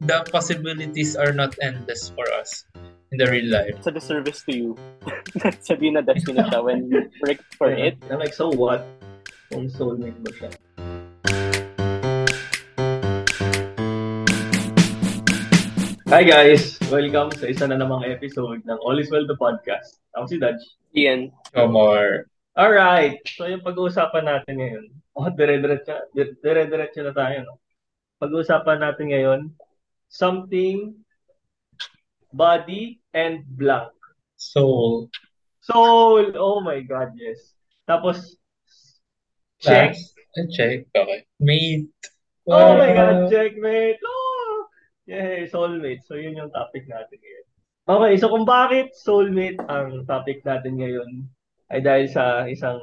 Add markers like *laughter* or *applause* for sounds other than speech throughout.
the possibilities are not endless for us in the real life. It's a disservice to you. *laughs* Sabihin na destiny siya when you break for it. I'm like, so what? Kung soulmate ba siya? Hi guys! Welcome sa isa na namang episode ng All is Well the Podcast. Ako si Dutch. Ian. Omar. Alright! So yung pag-uusapan natin ngayon, oh, dire-diretso, dire-diretso na tayo, no? Pag-uusapan natin ngayon, something, body, and blank. Soul. Soul! Oh my God, yes. Tapos, check. Eh, check. Okay. Mate. Oh my God, checkmate! Oh! Yay, soulmate. So yun yung topic natin ngayon. Okay, so kung bakit soulmate ang topic natin ngayon ay dahil sa isang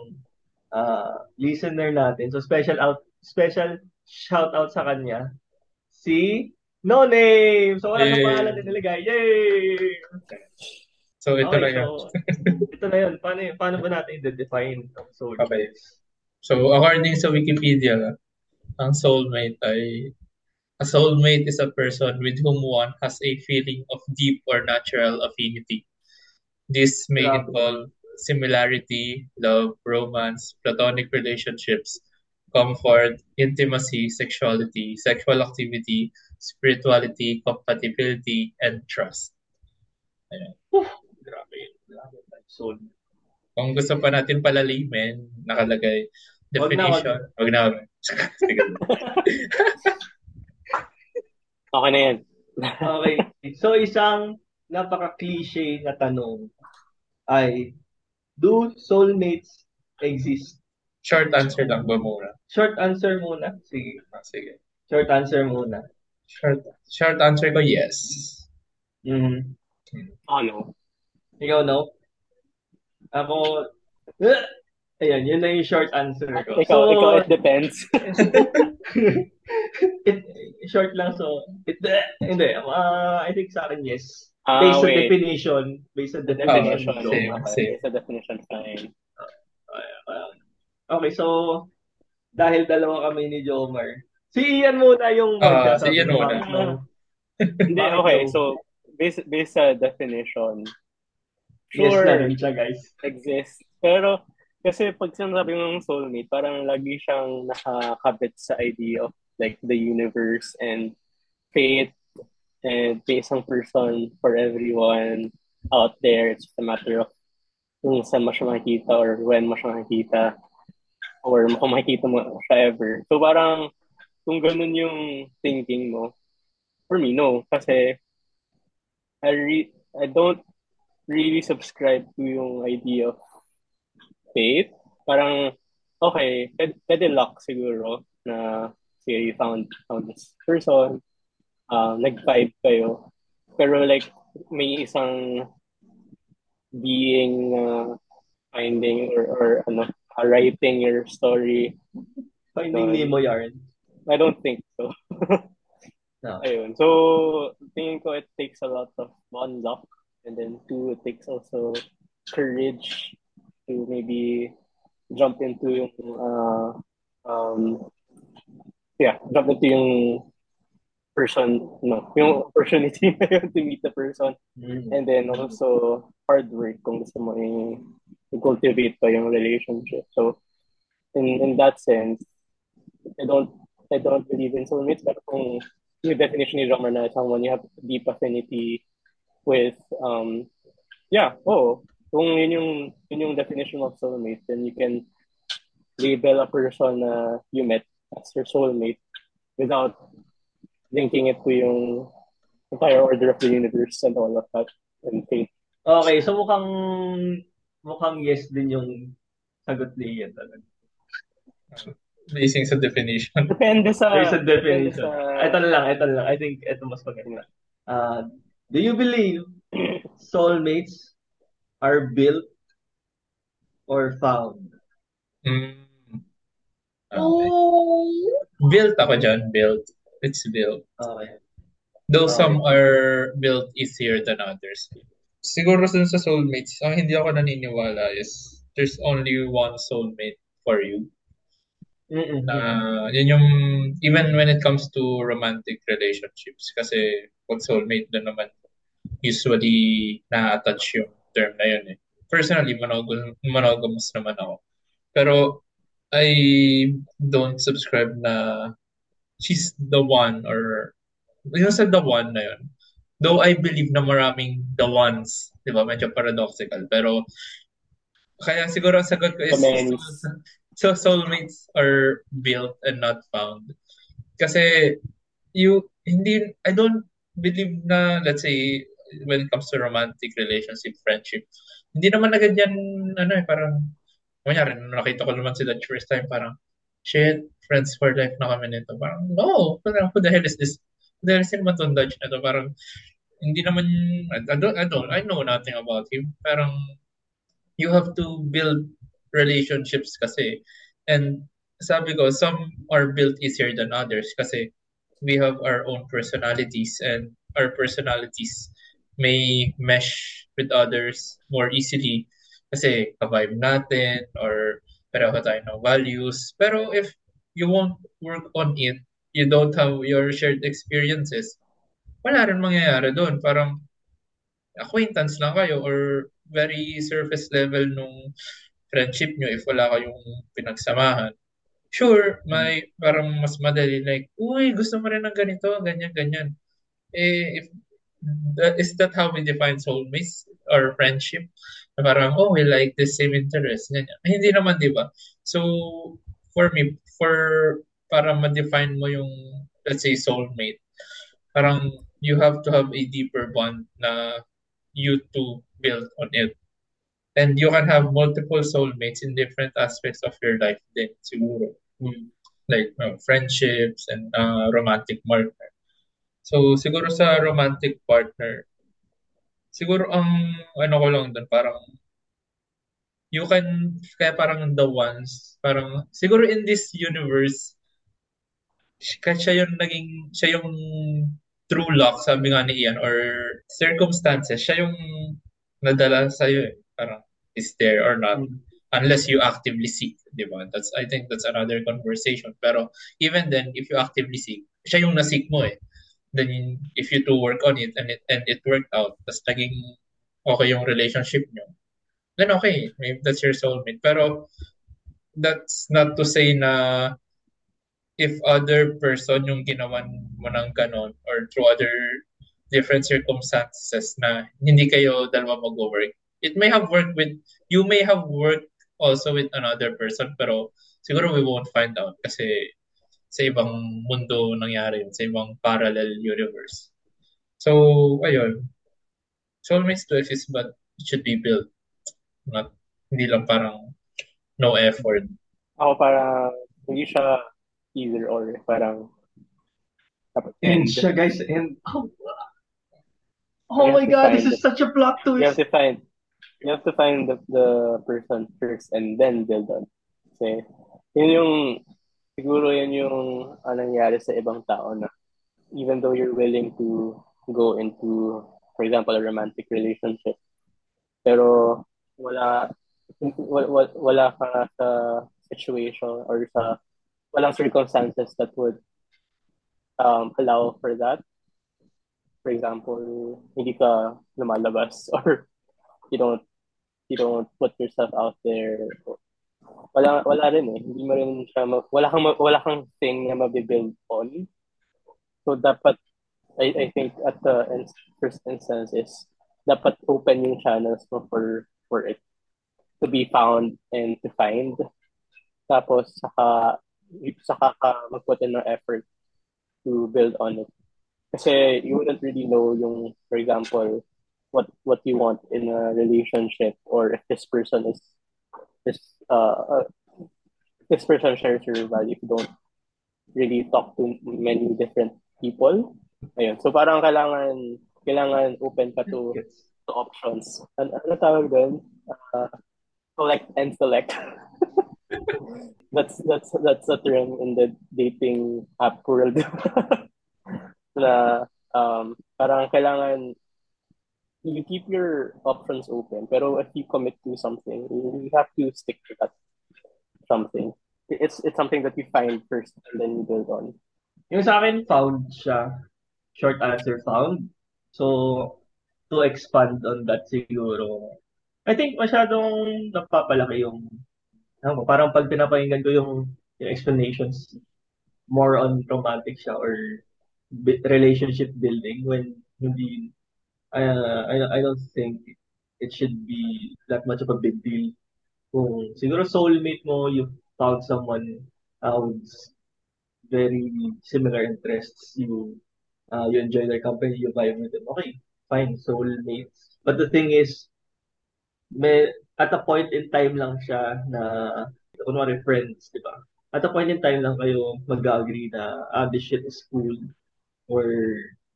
uh, listener natin. So special out special shout out sa kanya si No Name. So wala Yay. na pangalan din nilagay. Yay! So ito Okay, na yun. so, ito na yun. Paano, paano ba natin i-define ang soulmate? Okay. So according sa Wikipedia, ang soulmate ay a soulmate is a person with whom one has a feeling of deep or natural affinity. This may Grabe. involve similarity, love, romance, platonic relationships, comfort, intimacy, sexuality, sexual activity, spirituality, compatibility, and trust. Ayan. Grabe. Grabe. Soul. Kung gusto pa natin palalimin, nakalagay definition. Wag na. wag na. *laughs* Sige. *laughs* Okay na yan. Okay. So isang napaka-cliche na tanong ay do soulmates exist? Short answer lang ba muna? Short answer muna. Sige. Ah, Sige. Short answer muna. Short, short answer ko, yes. Mm. Ano? Ikaw, no? Ako, Ah! ayan, yun na yung short answer ko. Ikaw, so, ikaw, it depends. *laughs* it, short lang, so, it, hindi, uh, I think sa akin, yes. Ah, Based sa wait. definition, based sa Ah, definition. So, same, Okay, same. It's a definition fine. uh, okay, so, dahil dalawa kami ni Jomar, si Ian muna yung magsasabi si Ian muna. bakit no. Hindi, okay. So, based, based sa definition, Yes sure, rin siya, guys. exists. Pero, kasi pag sinasabi mo ng soulmate, parang lagi siyang nakakabit sa idea of like the universe and fate and may isang person for everyone out there. It's just a matter of kung saan mo siya makikita or when mo siya makikita or kung makikita mo siya ever. So parang kung ganun yung thinking mo, for me, no. Kasi I, re- I don't really subscribe to yung idea of fate. Parang, okay, pwede, luck siguro na say you found, found this person, uh, nag-vibe kayo. Pero like, may isang being uh, finding or, or ano, writing your story. Finding Sorry. Nemo yarn. I don't think so. No. *laughs* Ayun. So, tingin ko it takes a lot of one luck and then two, it takes also courage to maybe jump into yung uh, um, yeah, jump into yung person, no, yung opportunity na yun to meet the person Mm. and then also hard work kung gusto mo i- i-cultivate pa yung relationship. So, in in that sense, I don't I don't believe in soulmates, but kung yung definition ni Romer na someone you have deep affinity with, um, yeah, oh, kung yun yung, yun yung definition of soulmate, then you can label a person na you met as your soulmate without linking it to yung entire order of the universe and all of that and fate. Okay, so mukhang mukhang yes din yung sagot ni Ian talaga. Basing sa definition. *laughs* Depende sa... Based on depende definition. sa- Ito na lang, ito na lang. I think ito mas maganda. Uh, do you believe soulmates are built or found? Mm. Okay. Built ako dyan. Built. It's built. Okay. Though Okay. some are built easier than others. Siguro sa soulmates, ang hindi ako naniniwala is there's only one soulmate for you. Mm-mm. Na yun yung even when it comes to romantic relationships kasi pag soulmate na naman usually na-attach yung term na yun eh. Personally, monog- monogamous naman ako. Pero I don't subscribe na she's the one or yung sa the one na yun. Though I believe na maraming the ones, di ba? Medyo paradoxical. Pero kaya siguro ang sagot ko is so soulmates are built and not found. Kasi you hindi I don't believe na let's say when it comes to romantic relationship, friendship, hindi naman na ganyan ano eh parang kunyari nakita ko naman sila first time parang shit, friends for life na kami nito. Parang no, parang who the hell is this? Who the hell is Matong Dutch na to? Parang hindi naman I don't, I don't I know nothing about him. Parang you have to build relationships kasi. And sabi ko, some are built easier than others kasi we have our own personalities and our personalities may mesh with others more easily kasi ka-vibe natin or pareho tayo ng values. Pero if you won't work on it, you don't have your shared experiences, wala rin mangyayari doon. Parang acquaintance lang kayo or very surface level nung friendship nyo if wala kayong pinagsamahan. Sure, may parang mas madali like, uy, gusto mo rin ng ganito, ganyan, ganyan. Eh, if, that, is that how we define soulmates or friendship? Na parang, oh, we like the same interest, ganyan. Eh, hindi naman, di ba? So, for me, for para ma-define mo yung, let's say, soulmate, parang you have to have a deeper bond na you two build on it. And you can have multiple soulmates in different aspects of your life din, siguro. Mm. Like uh, friendships and uh, romantic partner. So, siguro sa romantic partner, siguro ang ano ko lang doon, parang you can, kaya parang the ones, parang, siguro in this universe, kaya siya yung naging, siya yung true luck, sabi nga ni Ian, or circumstances, siya yung nadala sa'yo eh. Parang, is there or not. Mm. Unless you actively seek, di ba? That's, I think that's another conversation. Pero, even then, if you actively seek, siya yung nasik mo eh. Then, if you two work on it and it, and it worked out, tapos naging okay yung relationship nyo, then okay, maybe that's your soulmate. Pero, that's not to say na if other person yung ginawan mo ng ganon or through other different circumstances na hindi kayo dalawa mag-work. It may have worked with, you may have worked also with another person pero siguro we won't find out kasi sa ibang mundo nangyari yun, sa ibang parallel universe. So, ayun. Soulmates to exist but it should be built. Not, hindi lang parang no effort. Ako parang hindi siya either or. Parang and siya guys and oh, oh my god this is such a plot twist you have to find you have to find the, the person first and then build on kasi yun yung siguro yun yung uh, nangyari sa ibang tao na even though you're willing to go into for example a romantic relationship pero wala wala, wala ka sa situation or sa walang circumstances that would um, allow for that. For example, hindi ka lumalabas *laughs* or you don't you don't put yourself out there. Wala wala rin eh. Hindi mo rin siya ma- wala kang wala kang thing na mabibuild on. So dapat I, I think at the first instance is dapat open yung channels mo for for it to be found and to find. Tapos saka saka ka mag-put in ng effort to build on it. Kasi you wouldn't really know yung, for example, what what you want in a relationship or if this person is this uh, uh this person shares your value if you don't really talk to many different people. Ayun. So parang kailangan kailangan open ka to to options. Ano, ano tawag doon? Uh, collect and select. *laughs* that's that's that's a term in the dating app world *laughs* na um parang kailangan you keep your options open pero if you commit to something you have to stick to that something it's it's something that you find first and then you build on? Yung sa akin, found siya. Short answer, found. So, to expand on that siguro, I think masyadong napapalaki yung, ano, parang pag pinapakinggan ko yung, yung explanations, more on romantic siya or relationship building when hindi, uh, I, I don't think it should be that much of a big deal. Kung siguro soulmate mo, you found someone uh, with very similar interests, you uh, you enjoy their company, you vibe with them. Okay, fine, soulmates. But the thing is, may, at a point in time lang siya na, kunwari friends, di ba? At a point in time lang kayo mag-agree na, ah, this shit is cool. Or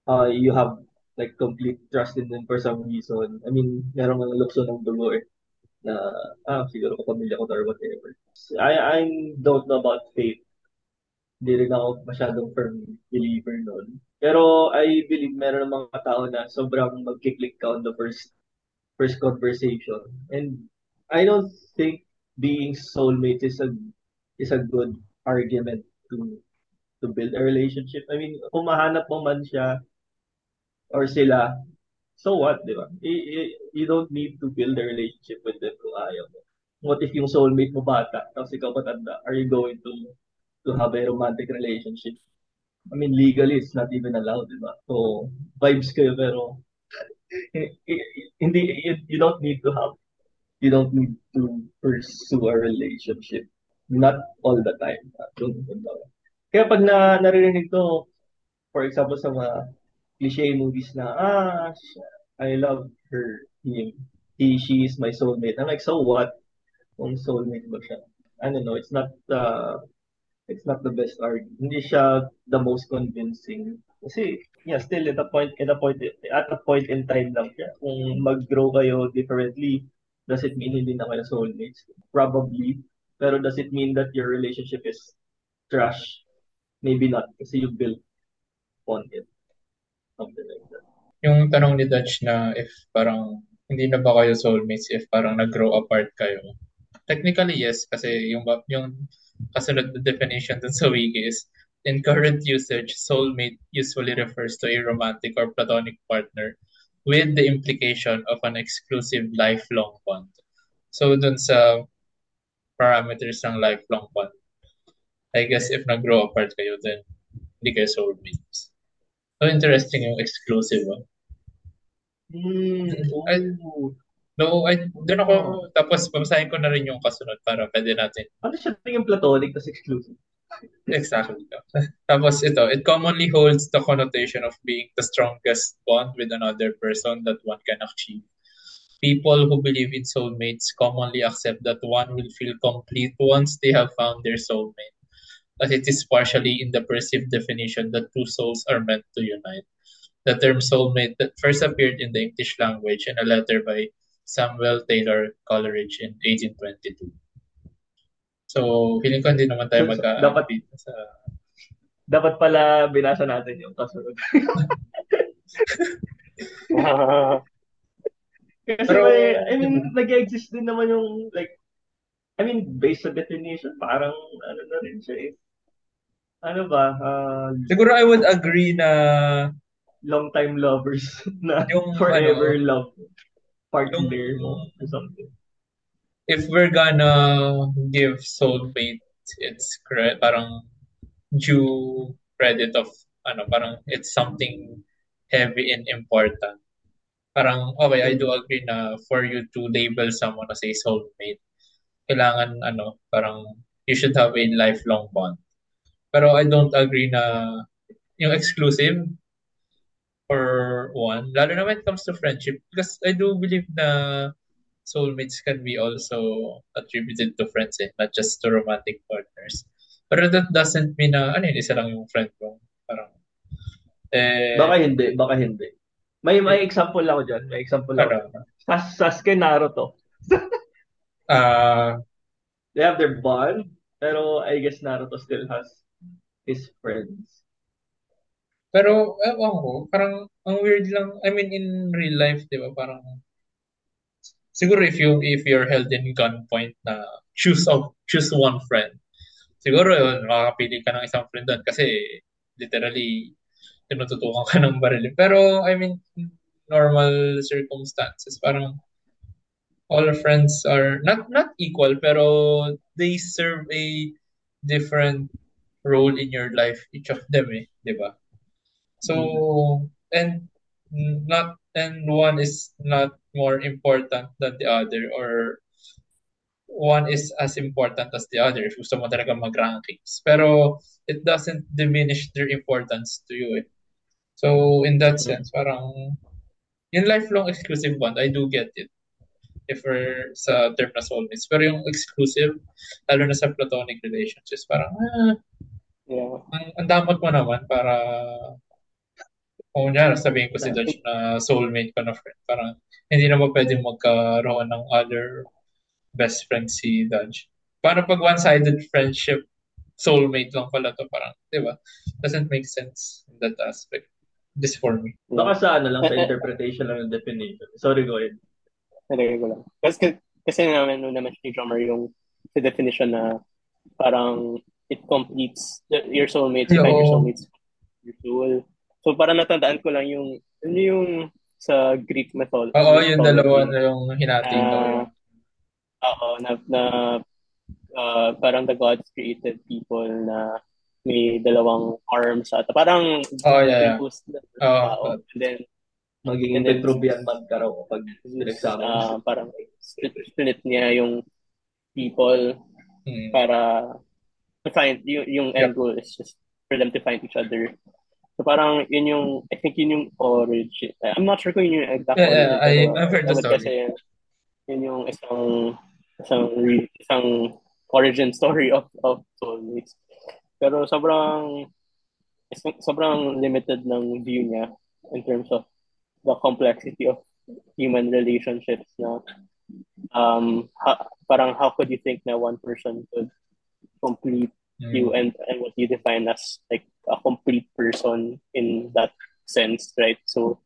uh, you have like complete trust in them for some reason. I mean, meron mga lukso ng dugo eh na ah, siguro kapamilya ko or whatever. I I don't know about faith. Hindi rin ako masyadong firm believer noon. Pero I believe meron ng mga tao na sobrang magkiklik ka on the first first conversation. And I don't think being soulmates is a is a good argument to to build a relationship. I mean, kung mahanap mo man siya or sila, so what, di ba? You, don't need to build a relationship with them kung ayaw mo. What if yung soulmate mo bata, tapos ikaw patanda, are you going to to have a romantic relationship? I mean, legally, it's not even allowed, di ba? So, vibes kayo, pero hindi, you, you don't need to have, you don't need to pursue a relationship. Not all the time. Kaya pag na, naririnig ko, for example, sa mga cliche movies na, ah, I love her, him, he, she is my soulmate. I'm like, so what? Kung soulmate ba siya? I don't know, it's not, uh, it's not the best argument. Hindi siya the most convincing. Kasi, yeah, still at a point, at a point, at a point in time lang siya. Kung mag-grow kayo differently, does it mean hindi na kayo soulmates? Probably. Pero does it mean that your relationship is trash? Maybe not. Kasi you built on it. Something like that. Yung tanong ni Dutch na if parang hindi na ba kayo soulmates if parang nag-grow apart kayo? Technically, yes. Kasi yung, yung kasunod na definition dun sa wiki is, in current usage, soulmate usually refers to a romantic or platonic partner with the implication of an exclusive lifelong bond. So dun sa parameters ng lifelong bond, I guess if nag-grow apart kayo, then hindi kayo soulmates. So interesting yung exclusive. Oh. Mm, I, No, I, doon ako, tapos pamasahin ko na rin yung kasunod para pwede natin. Ano siya yung platonic tas exclusive? Exactly. *laughs* Tapos ito, it commonly holds the connotation of being the strongest bond with another person that one can achieve. People who believe in soulmates commonly accept that one will feel complete once they have found their soulmate. That it is partially in the perceived definition that two souls are meant to unite. The term soulmate that first appeared in the English language in a letter by Samuel Taylor Coleridge in 1822. So, feeling ko hindi naman tayo mag dapat sa dapat pala binasa natin yung kasunod. Kasi Pero, may, I mean, nag-exist din naman yung like I mean, based sa definition, parang ano na rin siya eh. Ano ba? Uh, Siguro I would agree na long time lovers *laughs* na yung forever ano, love partner mo or something. If we're gonna give soulmate it's credit, parang due credit of ano, parang it's something heavy and important. Parang, okay, I do agree na for you to label someone as a soulmate, kailangan, ano, parang you should have a lifelong bond. Pero I don't agree na yung exclusive, for one, lalo na when it comes to friendship, because I do believe na soulmates can be also attributed to friends eh, not just to romantic partners. Pero that doesn't mean na, ano yun, isa lang yung friend ko. Parang, eh, baka hindi, baka hindi. May may example ako diyan, may example ako. Sas Sasuke Naruto. uh, *laughs* they have their bond, pero I guess Naruto still has his friends. Pero, ewan ko, parang, ang weird lang, I mean, in real life, di ba, parang, siguro if you, if you're held in gunpoint na choose of, choose one friend, siguro yun, makakapili ka ng isang friend doon kasi literally tinututukan ka ng baril. Pero, I mean, normal circumstances, parang all friends are not not equal, pero they serve a different role in your life, each of them, eh, di ba? So, and not and one is not more important than the other or one is as important as the other if gusto mo talaga mag-rankings. Pero it doesn't diminish their importance to you. Eh. So in that sense, parang in lifelong exclusive bond, I do get it. If we're sa term na soulmates. Pero yung exclusive, lalo na sa platonic relationships, parang, ah, Yeah. ang, ang damot mo naman para kung niya, sabihin ko si Dodge na soulmate ko na friend. Parang hindi naman pwedeng magkaroon ng other best friend si Dodge. Parang pag one-sided friendship, soulmate lang pala to. Parang, di ba? Doesn't make sense in that aspect. This for me. Baka sa ano lang, sa *laughs* interpretation lang ng definition. Sorry, go ahead. Nalagay ko lang. Kasi, kasi naman, nung naman ni Drummer yung sa definition na parang it completes the, your soulmates, you find your soulmates, your soul. So parang natandaan ko lang yung, yun yung sa Greek mythology. Oo, yung dalawa na yung hinati mo. Oo, na, na ah, parang the gods created people na may dalawang arms at parang Oh, yeah, yeah. na Oo. tao. And then Magiging then- Petruvian man ka raw kapag pinagsama ah, parang split, split niya yung people Hmm. para to find yung, yung end goal is just for them to find each other. So parang yun yung I think yun yung origin. I'm not sure kung yun yung exact Yeah, yeah, origin. I- pero I've heard the story. Kasi yun yung isang isang isang origin story of of soulmates. Pero sobrang sobrang limited ng view niya in terms of the complexity of human relationships na um ha- parang how could you think na one person could complete Hmm. you and and what you define as like a complete person in that sense right? So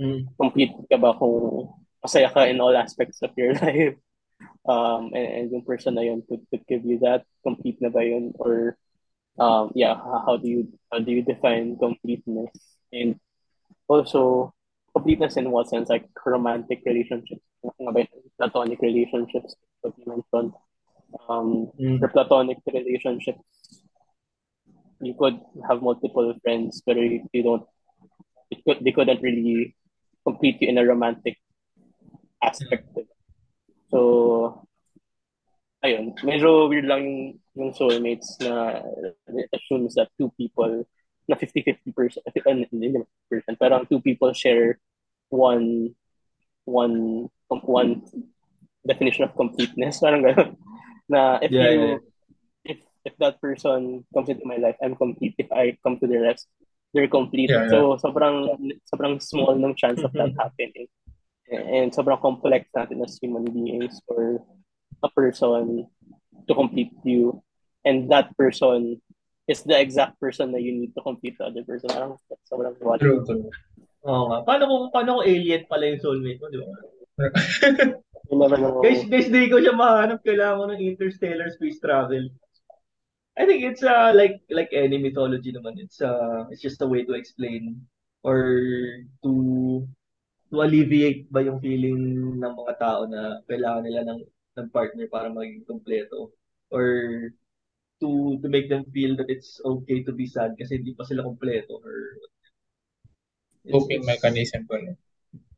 Mm. complete ka ba kung masaya ka in all aspects of your *laughs* life? Um and, and yung person na yun could, could give you that. Complete na ba yun? Or um yeah how how do you how do you define completeness? And also completeness in what sense? Like romantic relationships. Platonic relationships what you mentioned. Um Mm. platonic relationships you could have multiple friends but you, you don't it could, they couldn't really complete you in a romantic aspect. So ayun. Medyo weird lang yung, yung soulmates na assumes that two people na 50-50 percent hindi naman percent pero two people share one one one definition of completeness. *laughs* Parang gano'n na if Yeah, you yeah. if if that person comes into my life I'm complete. If I come to their lives they're complete. Yeah, so sobrang sobrang small ng chance of that mm-hmm. happening. And sobrang complex natin as human beings for a person to complete you. And that person is the exact person that you need to complete the other person. Parang sobrang what True, true. Oo nga. Paano kung, paano kung alien pala yung soulmate mo, di ba? Guys, guys, di ko siya mahanap. Kailangan ko ng interstellar space travel. I think it's uh, like like any mythology naman. It's uh, it's just a way to explain or to to alleviate ba yung feeling ng mga tao na kailangan nila ng ng partner para maging kompleto or to to make them feel that it's okay to be sad kasi hindi pa sila kompleto or Coping mechanism ko rin.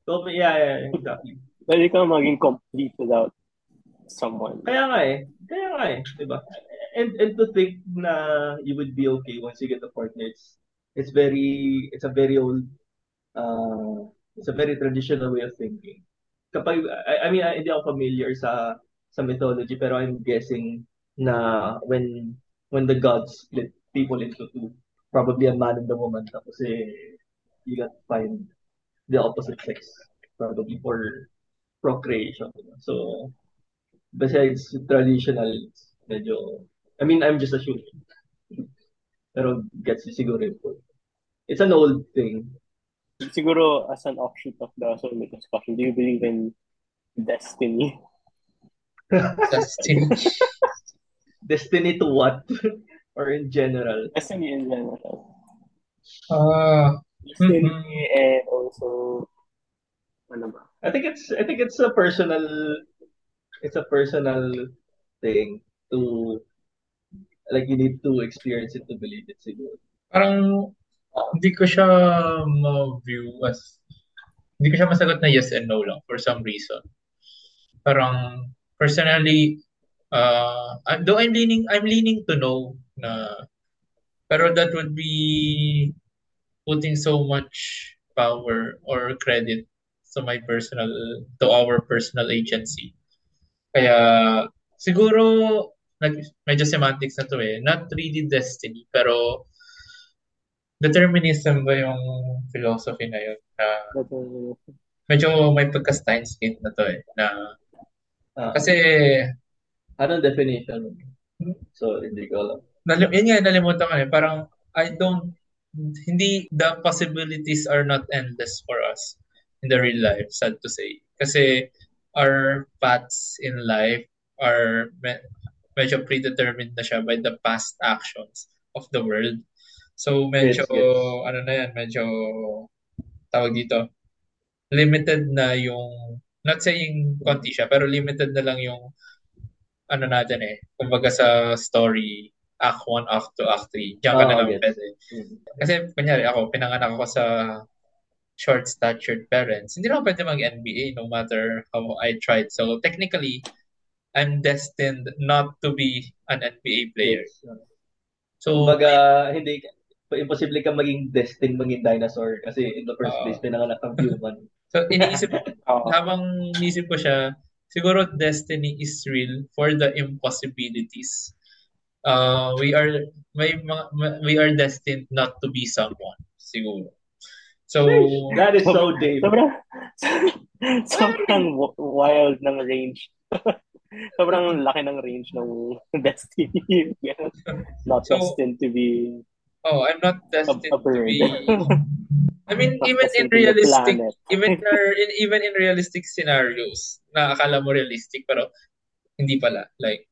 Coping, yeah, yeah, exactly. pwede ka maging complete without someone Kaya nga eh. Kaya nga eh. Diba? And, and to think na you would be okay once you get a partner, it's, it's very, it's a very old, uh, it's a very traditional way of thinking. Kapag, I, I mean, I- hindi ako familiar sa, sa mythology, pero I'm guessing na when, when the gods split people into two, probably a man and a woman, tapos eh, you got to find the opposite sex, probably for procreation. So, besides traditional, it's medyo, I mean, I'm just assuming. Pero gets you siguro yun po. It's an old thing. siguro as an offshoot of the soulmate discussion do you believe in destiny *laughs* Destiny. Destiny to what? *laughs* or in general? Destiny in general. Ah, Destiny mhm. and also ano ba? I think it's I think it's a personal it's a personal thing to like you need to experience it to believe it siguro. parang hindi ko siya ma-view as hindi ko siya masagot na yes and no lang for some reason. Parang personally uh though I'm leaning I'm leaning to no na pero that would be putting so much power or credit to my personal to our personal agency. Kaya siguro nag, medyo semantics na to eh. Not really destiny, pero determinism ba yung philosophy na yun? Na medyo may pagka-Steins Gate na to eh. Na, Ah, kasi, anong definition? So, hindi ko alam. nalim, yun nga, nalimutan ko eh. Parang, I don't, hindi, the possibilities are not endless for us in the real life, sad to say. Kasi, our paths in life are me- medyo predetermined na siya by the past actions of the world. So, medyo, Yes, yes. ano na yan, medyo, tawag dito, limited na yung, not saying konti siya, pero limited na lang yung, ano natin eh, kumbaga sa story, Act 1, Act 2, Act 3. Diyan ka na Ah, lang gets. pwede. Kasi, kunyari, ako, pinanganak ako sa short-statured parents. Hindi na ako pwede mag-NBA no matter how I tried. So, technically, I'm destined not to be an NBA player. Yes. So, Kumbaga, hindi, imposible ka maging destined maging dinosaur kasi in the first Oo. place, pinanganak kang human. *laughs* so iniisip, *laughs* Oo. habang iniisip ko siya, siguro destiny is real for the impossibilities. Uh, we are may we are destined not to be someone siguro. So That is so Dave. Sobrang, *laughs* sobrang wild ng range. *laughs* sobrang laki ng range ng *laughs* destiny. Not So, destined to be oh, I'm not destined a to be I mean even in realistic even in, even in realistic scenarios na akala mo realistic pero hindi pala like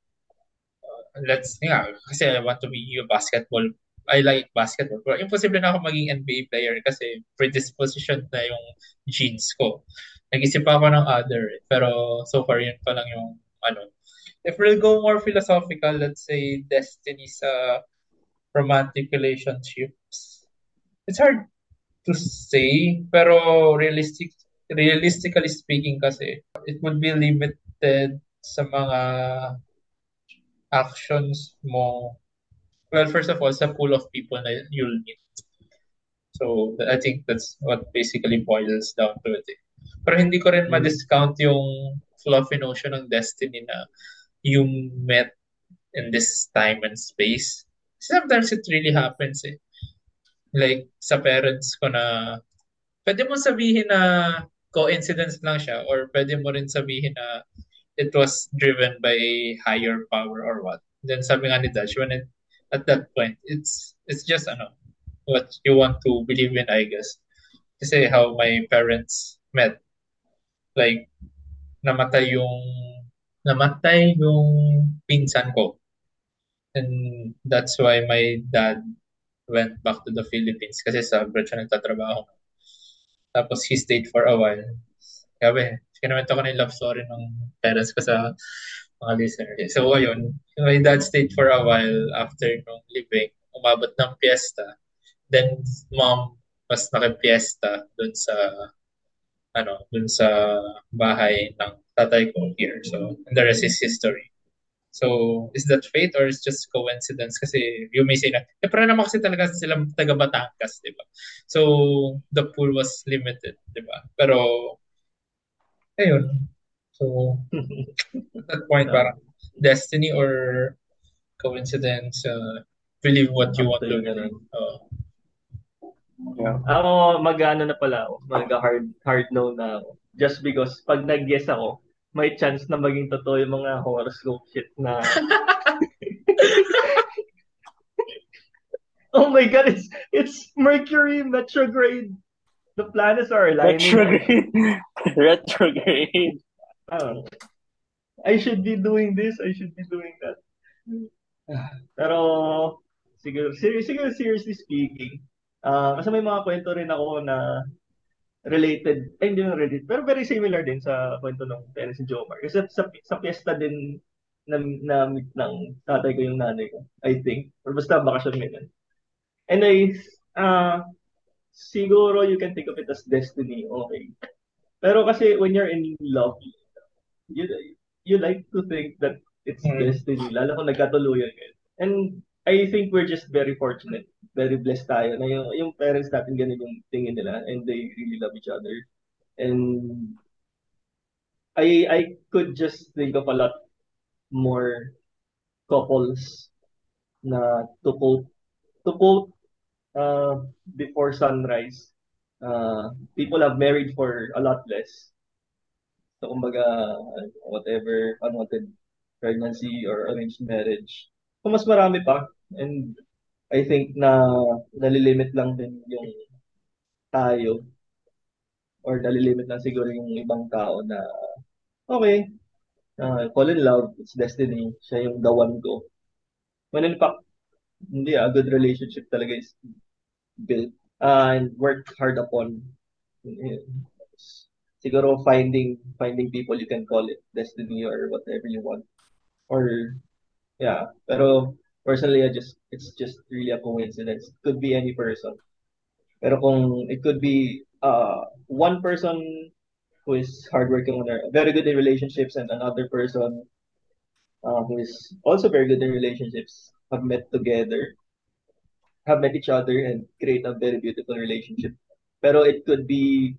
let's nga kasi I want to be a basketball I like basketball pero imposible na ako maging NBA player kasi predisposition na yung genes ko nag-isip pa ako ng other eh. pero so far yun pa lang yung ano if we'll go more philosophical let's say destiny sa romantic relationships it's hard to say pero realistic realistically speaking kasi it would be limited sa mga actions mo well first of all sa pool of people na you'll meet so I think that's what basically boils down to it eh. pero hindi ko rin Mm. ma-discount yung fluffy notion ng destiny na you met in this time and space sometimes it really happens eh like sa parents ko na pwede mo sabihin na coincidence lang siya or pwede mo rin sabihin na it was driven by a higher power or what. Then sabi nga ni Dash, when it, at that point, it's it's just ano, what you want to believe in, I guess. Kasi how my parents met. Like, namatay yung namatay yung pinsan ko. And that's why my dad went back to the Philippines kasi sa abroad siya nagtatrabaho. Tapos he stayed for a while. Grabe, kinamenta ko na yung love story ng parents ko sa mga listeners. So, ayun, my dad stayed for a while after nung living. Umabot ng fiesta. Then, mom mas nakipiesta dun sa ano, dun sa bahay ng tatay ko here. So, and the rest is history. So, is that fate or is just coincidence? Kasi you may say na, eh, pero naman kasi talaga sila taga Batangas, di ba? So, the pool was limited, di ba? Pero, ayun. So, *laughs* at that point, parang destiny or coincidence, uh, believe what you want to ganun. Uh, Yeah. Ako, mag-ano na pala ako. Mag-hard hard no na ako. Just because pag nag-guess ako, may chance na maging totoo yung mga horoscope shit na *laughs* *laughs* Oh my god, it's it's Mercury retrograde. The planets are aligning. Retrograde. *laughs* Retrograde. Oh. I should be doing this, I should be doing that. Pero, siguro, siguro seriously speaking, uh, kasi may mga kwento rin ako na related, eh, hindi naman related, pero very similar din sa kwento ng parents ni Jomar. Kasi sa, sa fiesta din na, na meet ng tatay ko yung nanay ko, I think. Or basta bakasyon ganyan. And I, uh, siguro you can think of it as destiny, okay. Pero kasi when you're in love, you, you like to think that it's mm. destiny, lalo kung nagkatuluyan kayo. And I think we're just very fortunate, very blessed tayo na yung, yung parents natin ganun yung tingin nila and they really love each other. And I I could just think of a lot more couples na to quote to quote uh, before sunrise uh, people have married for a lot less. So kumbaga whatever unwanted pregnancy or arranged marriage. So mas marami pa. And I think na nalilimit lang din yung tayo or nalilimit lang siguro yung ibang tao na okay uh, fall in love, it's destiny, siya yung the one ko. When in fact, hindi a good relationship talaga is built uh, and worked hard upon. Siguro finding finding people you can call it destiny or whatever you want. Or yeah, pero personally I just it's just really a coincidence. It could be any person. Pero kung it could be uh one person who is hardworking on their very good in relationships and another person uh, who is also very good in relationships have met together have met each other and create a very beautiful relationship. Pero it could be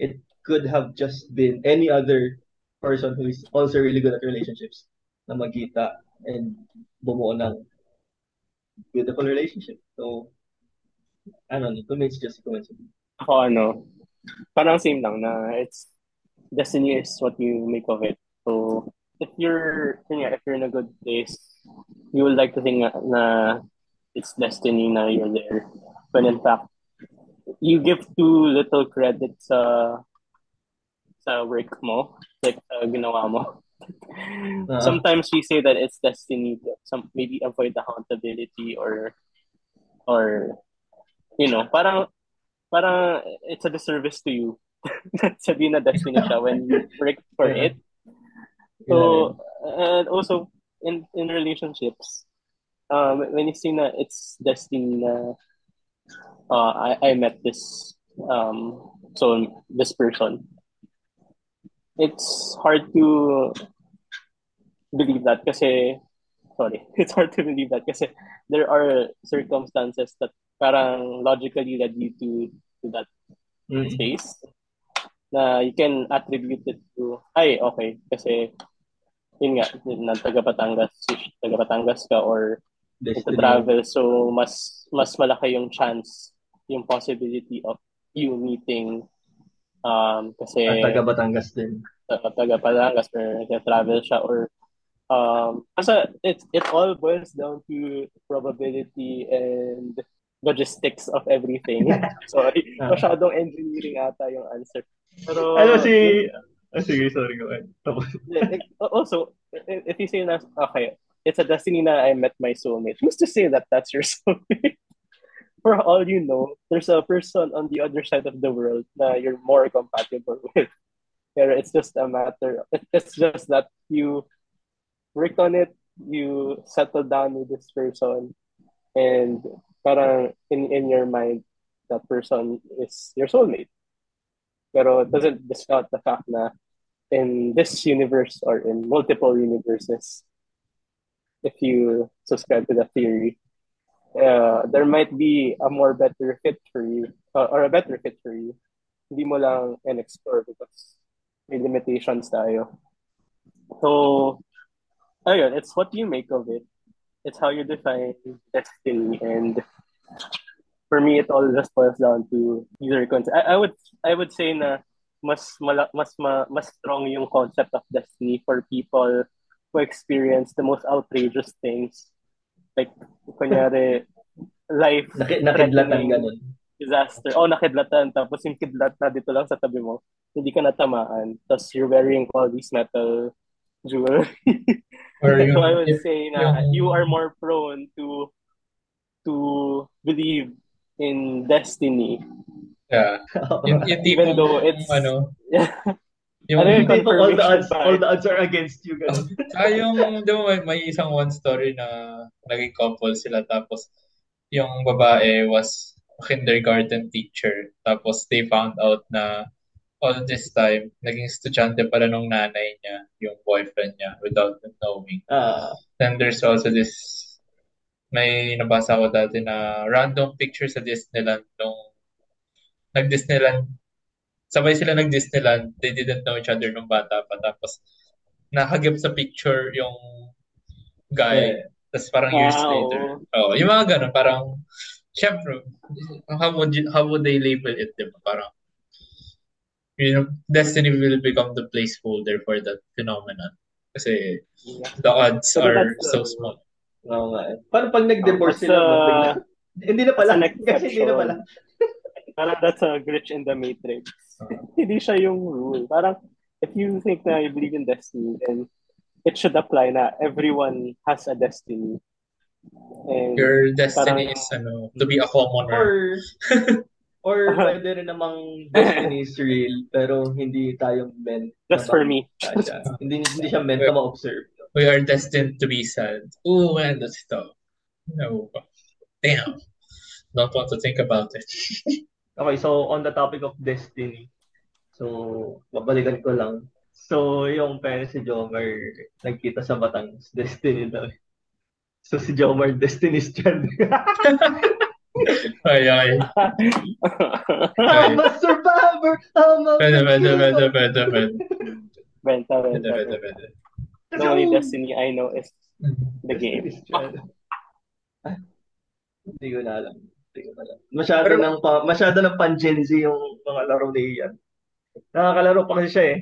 it could have just been any other person who is also really good at relationships na magkita and bumuo ng beautiful relationship. So I don't know to me it's just a coincidence. Ako ano parang same lang na it's destiny is what you make of it. So if you're yeah, if you're in a good place, you would like to think na, na it's destiny na you're there. When in fact, you give too little credit sa sa work mo, like uh, ginawa mo. Uh-huh. Sometimes we say that it's destiny some maybe avoid accountability or or you know, parang parang it's a disservice to you. *laughs* Sabihin na destiny siya when you work for yeah. it. So, and also in in relationships, um, when you see na it's destiny na uh, I, I met this um so this person, it's hard to believe that kasi sorry, *laughs* it's hard to believe that kasi there are circumstances that parang logically led you to to that mm-hmm. space na you can attribute it to ay okay kasi yun nga na taga Batangas taga Batangas ka or to travel so mas mas malaki yung chance yung possibility of you meeting um kasi At taga Batangas din uh, taga Batangas or travel siya or um kasi it it all boils down to probability and logistics of everything. *laughs* sorry, uh, masyadong engineering ata yung answer. Pero, ano si... Oh, sige, sorry, go ahead. also, if you say na, okay, it's a destiny na I met my soulmate, who's to say that that's your *laughs* soulmate? For all you know, there's a person on the other side of the world that you're more compatible *laughs* with. It's just a matter, it's just that you worked on it, you settled down with this person, and parang in in your mind that person is your soulmate. Pero it doesn't discount the fact that in this universe or in multiple universes, if you subscribe to the theory, uh, there might be a more better fit for you uh, or a better fit for you. Hindi mo lang in-explore because may limitations tayo. So, ayun, it's what you make of it. It's how you define destiny and for me it all just boils down to user concept. I, I would I would say na mas mala, mas ma, mas strong yung concept of destiny for people who experience the most outrageous things. Like kunyari life Naki, nakidlatan ganun. Disaster. Oh, nakidlatan. Tapos yung kidlat na dito lang sa tabi mo. Hindi ka natamaan. Tapos you're wearing all these metal jewelry. *laughs* Or so yung, I would if, say na yung- you are more prone to to believe in destiny. yeah, *laughs* yung, yung Even though it's- ano, Yeah. *laughs* yung, Ano yun? Hindi po all the odds, all the odds are against you. Ganun. *laughs* Ah, yung, di ba, may, may isang one story na naging couple sila tapos yung babae was a kindergarten teacher tapos they found out na all this time naging estudyante pala nung nanay niya yung boyfriend niya without them knowing. Ah, Then there's also this may nabasa ko dati na random picture sa Disneyland nung nag-Disneyland sabay sila nag-Disneyland they didn't know each other nung bata pa tapos nakagip sa picture yung guy Yeah. tapos parang years Ah, later oh yung mga ganun parang syempre how would you, how would they label it diba parang you know destiny will become the placeholder for that phenomenon kasi Yeah. the odds So are that's, so small Oo nga. Paano pag nag-divorce That's, sila? uh, hindi na pala. Kasi hindi na pala. Parang that's a glitch in the matrix. *laughs* Hindi siya yung rule. Parang if you think na you believe in destiny, then it should apply na everyone has a destiny. And your destiny Parang- is ano to be a commoner Or, *laughs* or pwede rin namang destiny is real, pero hindi tayo meant just na for me. *laughs* siya. Hindi, hindi siya meant na ma-observe. we are destined to be sad oh man that's tough no damn don't want to think about it Okay, so on the topic of destiny, so babalikan ko lang. So yung parents si Jomar nagkita sa Batangas, destiny daw. So si Jomar, destiny's child. ay ay I'm a survivor! I'm a pwede pwede pwede pwede pwede Benta, benta. pwede pwede The only destiny I know is the game. Ah, Hindi ko na alam. Masyado Pero- ng pa, masyado ng pan Gen Z yung mga laro ni Ian. Nakakalaro pa kasi siya eh.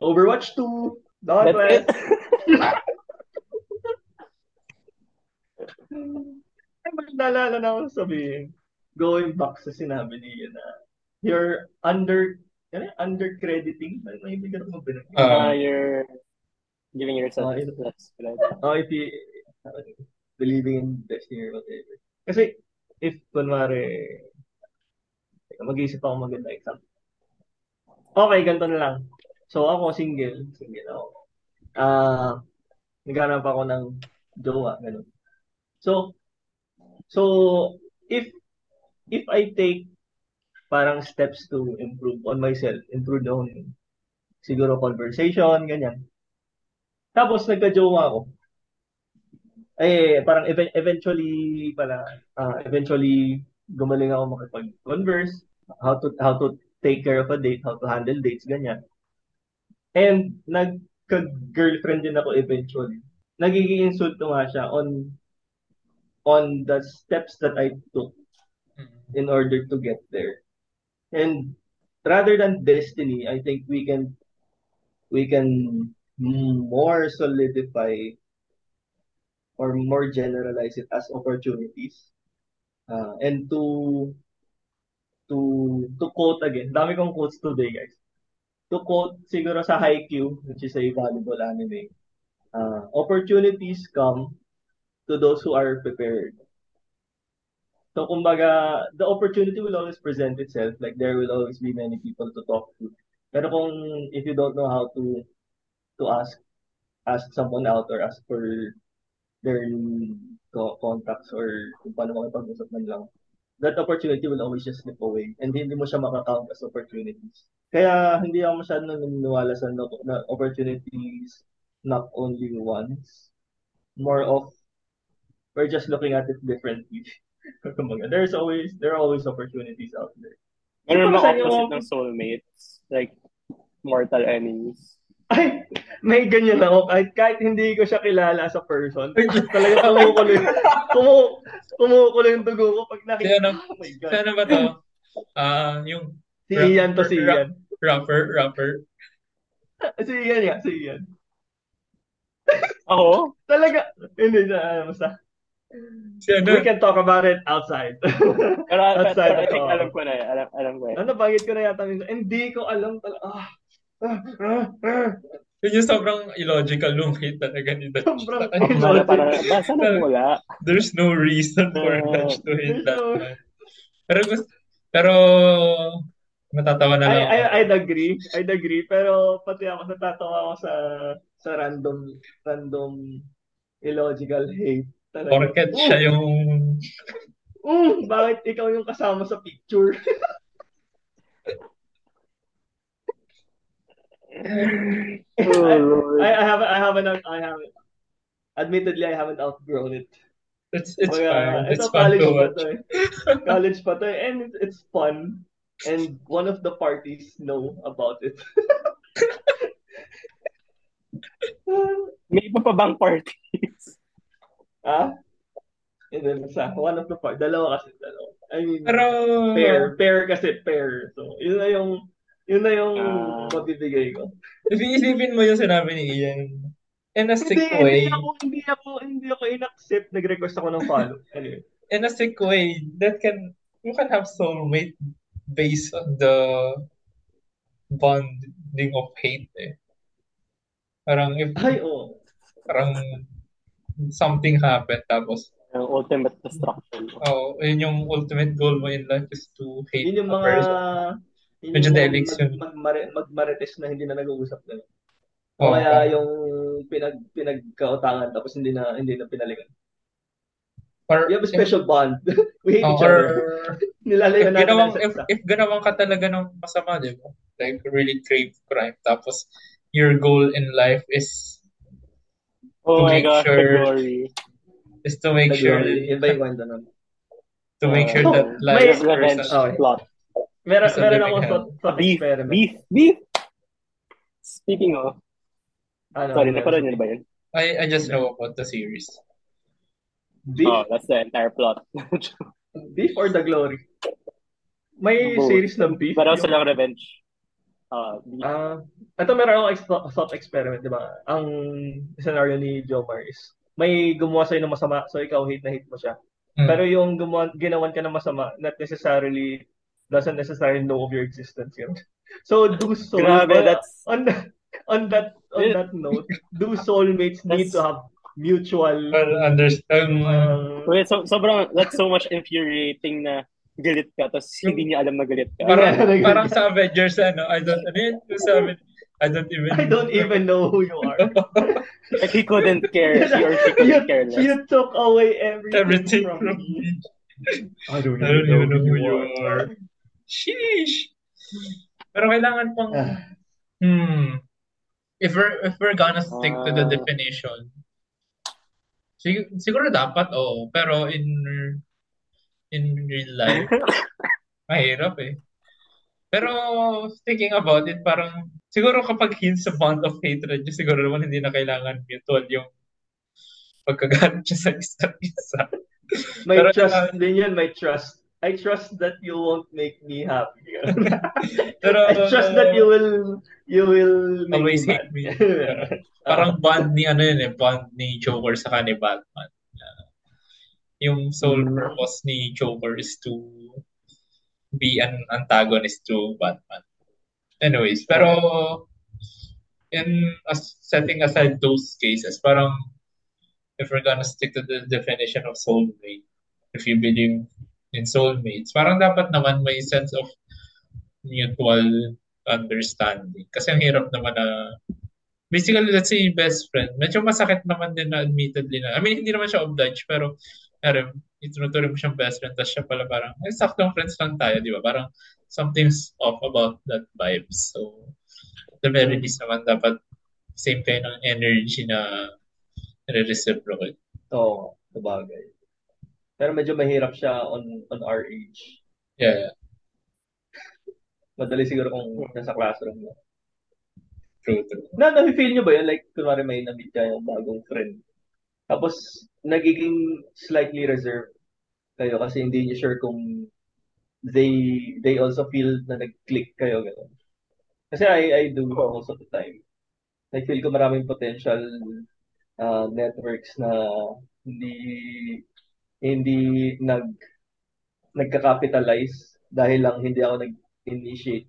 Overwatch 2, That's Dauntless. it. *laughs* Ay, naalala na ako sabihin. Going back sa sinabi niya na you're under, ano yun? under crediting. May may bigyan mo ba? Ah. Uh, you're giving yourself Ah, yun. less credit. Oh, if you, uh, believing in destiny or whatever. Kasi, if, kunwari, mag-iisip ako maganda example. Okay, ganito na lang. So, ako, single. Single ako. Ah, naghanap ako ng jowa, ganun. So, so, if, if I take parang steps to improve on myself, improve on siguro conversation, ganyan. Tapos nagka-jowa ako. Eh, parang even- eventually pala, ah, eventually gumaling ako makipag-converse, how to how to take care of a date, how to handle dates, ganyan. And nagka-girlfriend din ako eventually. Nagiging insulto nga siya on on the steps that I took in order to get there. And rather than destiny, I think we can we can more solidify or more generalize it as opportunities. Uh, and to to to quote again, dami kong quotes today, guys. To quote siguro sa Haikyuu, which is a valuable anime, uh, opportunities come to those who are prepared. So, kumbaga, the opportunity will always present itself. Like, there will always be many people to talk to. Pero kung, if you don't know how to, to ask, ask someone out or ask for their co- contacts or kung paano makipag-usap man lang, that opportunity will always just slip away. And hindi mo siya makakount as opportunities. Kaya, hindi ako masyado naniniwala sa no- na opportunities not only once, more of, we're just looking at it differently. *laughs* There's always, there are always opportunities out there. Meron ba yung- opposite ng soulmates? Like, mortal enemies? Ay, may ganyan ako. Kahit, kahit hindi ko siya kilala as a person, *laughs* talaga kumukulo yung, kumu, kumukulo yung dugo ko pag nakita. Si ano? Oh my God. Si ano ba to? Ah, yung Si Ian to si Ian. rapper, rapper. Si Ian yan, si Ian. Ako? *laughs* Talaga, hindi na, ano, basta. Si ano? We can talk about it outside. Pero, *laughs* outside I think alam ko na eh. Alam, alam ko eh. Ano, bagit ko na yata minsan. Hindi ko alam talaga. Ah, ah, ah, ah. Yun yung sobrang illogical yung hate talaga ni Dutch. Sobrang wala, para, ba, saan nagmula? There's no reason for Uh, Dutch to hate that no-. Pero gusto, pero matatawa na I, lang I, ako. I'd agree. I'd agree. Pero pati ako natatawa ako sa sa random random illogical hate. Talaga. Porket siya yung Mm, bakit ikaw yung kasama sa picture? *laughs* Oh, *laughs* I. I, haven't I haven't I haven't admittedly I haven't outgrown it. it's it's Kaya, fun. It's ito, fun college to pa watch. to eh. *laughs* College pa to eh. And it's, it's fun. And one of the parties know about it. *laughs* May iba pa bang parties? ah? And then sa one of the part, dalawa kasi dalawa. I mean, Pero pair, pair kasi pair. So, yun na yung yun na yung Ah. mabibigay ko. *laughs* if iisipin mo yung sinabi ni Ian, in a sick Hindi, way, hindi ako, hindi ako, hindi ako in-accept. Nag-request ako ng follow. *laughs* Anyway. in a sick way, that can you can have soulmate based on the bonding of hate eh. Parang if Ay, oo. parang something happened tapos Ang ultimate destruction. oh, yun yung ultimate goal mo in life is to hate Yun yung a mga person. Medyo yung mga delics yun. mag, magmari- magmarites na hindi na nag-uusap na. Oh, kaya yung pinag pinagkautangan tapos hindi na hindi na pinalikan. or We have a special bond. We hate oh, each or other. *laughs* Nilalayo if natin ginawang ang if, if ginawang ka talaga ng masama, di ba? Like really grave crime tapos your goal in life is Oh To my make gosh, sure- the glory. is to make sure Yun ba yung kwento nun? to make sure Oh, that may- life Revenge person Okay. plot. Meron, meron ako thought, thought Beef, experiment. beef, beef. Speaking of, Ano, sorry, napanood niyo na ba yun? I I just know about the series. Beef? Oh, that's the entire plot. *laughs* Beef or The Glory? May Both. series ng Beef. Pero Yung- silang revenge. Uh, beef. Ah, ito meron akong ex- thought experiment, di ba? Ang scenario ni Jomar is, may gumawa sa'yo ng masama, so ikaw hate na hate mo siya. Mm. Pero yung gumawa, ginawan ka ng masama, not necessarily, doesn't necessarily know of your existence yun. *laughs* So, do soul, Grabe, on, that's on, that, on that, on that note, do soulmates *laughs* need That's- to have mutual, Well, understand. uh, Wait, so, sobrang, that's so much infuriating na galit ka, tapos hindi niya alam na galit ka. parang, parang sa Avengers, ano, I don't, ano yun? Sa I don't even, I don't even know who you are. *laughs* Like, he couldn't care, he or she you, couldn't care less. you took away everything, everything from from me. me. I don't I don't even know who you are. Sheesh. Pero kailangan pang, Ah. hmm, if we're, if we're gonna stick to the Ah. definition, sig- siguro dapat, oo. Pero in, in real life, *coughs* mahirap eh. Pero thinking about it, parang siguro kapag hints sa bond of hatred, yung siguro naman hindi na kailangan mutual yung pagkagalit siya sa isa't isa. May Pero, trust uh, din yun, may trust. I trust that you won't make me happy. *laughs* Pero, I trust that you will you will make always me hate me. *laughs* parang bond ni ano yun eh, bond ni Joker sa ni Batman. Uh, yung sole Mm. purpose ni Joker is to be an antagonist to Batman. Anyways, pero in as setting aside those cases, parang if we're gonna stick to the definition of soulmate, if you believe in soulmates, parang dapat naman may sense of mutual understanding. Kasi ang hirap naman na basically, let's say best friend, medyo masakit naman din na admittedly na, I mean, hindi naman siya obliged, pero alam, itinutuloy mo siyang best friend, tapos siya pala parang, eh, saktong friends lang tayo, di ba? Parang something's off about that vibe. So, the very least naman, dapat same kind ng energy na nare-reciprocate. Oo, sabagay. Pero medyo mahirap siya on on our age. Yeah, yeah. *laughs* Madali siguro kung nasa classroom mo. True, true. Na, na-feel nyo ba yun? Like, kunwari may na-meet kayo yung bagong friend. Tapos, nagiging slightly reserved kayo kasi hindi nyo sure kung they they also feel na nag-click kayo. Ganun. Kasi I, I do most of the time. I feel ko maraming potential uh, networks na hindi hindi nag nagka-capitalize dahil lang hindi ako nag-initiate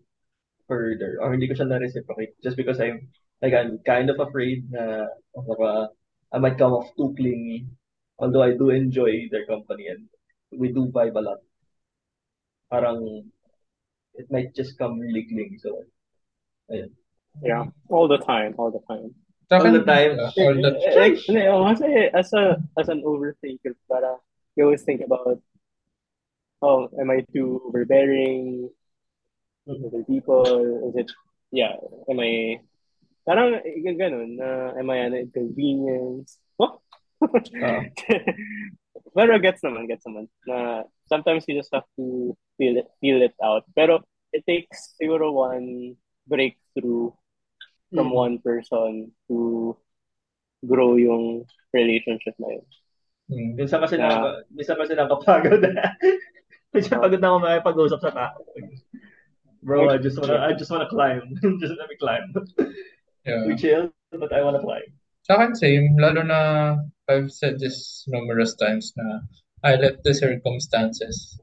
further or hindi ko siya na-reciprocate just because I'm like I'm kind of afraid na baka I might come off too clingy. Although I do enjoy their company and we do vibe a lot. Parang it might just come really clingy. So, ayun. Yeah, all the time, all the time. All the time. All the Like, no, kasi as a as an overthinker, para you always think about, oh, am I too overbearing? Other people, is it, yeah, am I, parang ganun, na am I an inconvenience? What? Ah. *laughs* Pero gets naman, gets naman. Na sometimes you just have to feel it, feel it out. Pero it takes siguro one breakthrough from Mm. one person to grow yung relationship na yun. Hmm. Minsan kasi Na- na, minsan kasi nakapagod. *laughs* minsan pagod na ako makipag-usap sa tao. Bro, I just wanna, I just wanna climb. *laughs* just let me climb. Yeah. We chill, but I wanna climb. Sa akin, same. Lalo na, I've said this numerous times na I let the circumstances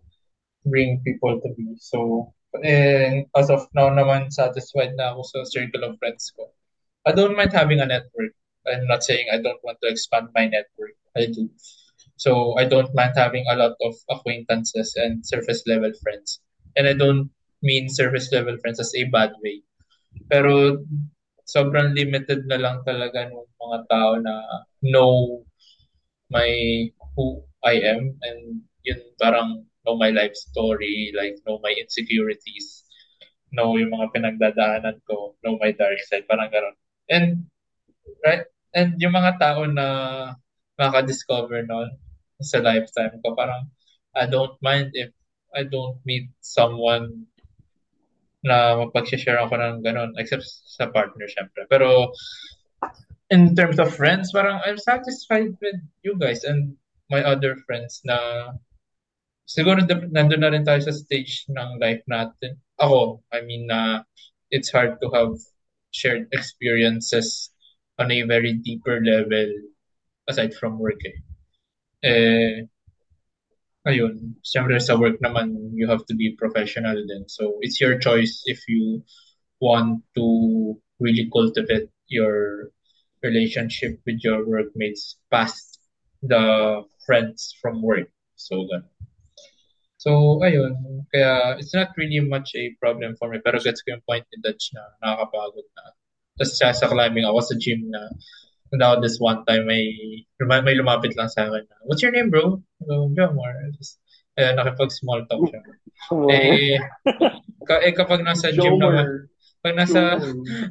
bring people to me. So, eh, as of now naman, satisfied na ako sa circle of friends ko. I don't mind having a network. I'm not saying I don't want to expand my network. I do. So, I don't mind having a lot of acquaintances and surface level friends. And I don't mean surface level friends as a bad way. Pero sobrang limited na lang talaga ng mga tao na know my who I am and yun parang know my life story, like know my insecurities, know yung mga pinagdadaanan ko, know my dark side, parang gano'n. And right and yung mga tao na makaka-discover nun sa lifetime ko, parang I don't mind if I don't meet someone na mapag-share ako ng ganun, except sa partner, syempre. Pero, in terms of friends, parang I'm satisfied with you guys and my other friends na siguro nandun na rin tayo sa stage ng life natin. Ako, I mean, na it's hard to have shared experiences on a very deeper level aside from work eh. Eh, ayun, siyempre sa work naman, you have to be professional din. So, it's your choice if you want to really cultivate your relationship with your workmates past the friends from work. So, ganun. So, ayun. Kaya, it's not really much a problem for me. Pero gets ko yung point ni Dutch na nakakapagod na. Tapos sa, sa climbing ako sa gym na now this one time may may lumapit lang sa akin na, what's your name bro? So, Jomar. Just, eh, nakipag small talk siya. Eh, ka, eh kapag nasa gym naman, pag nasa,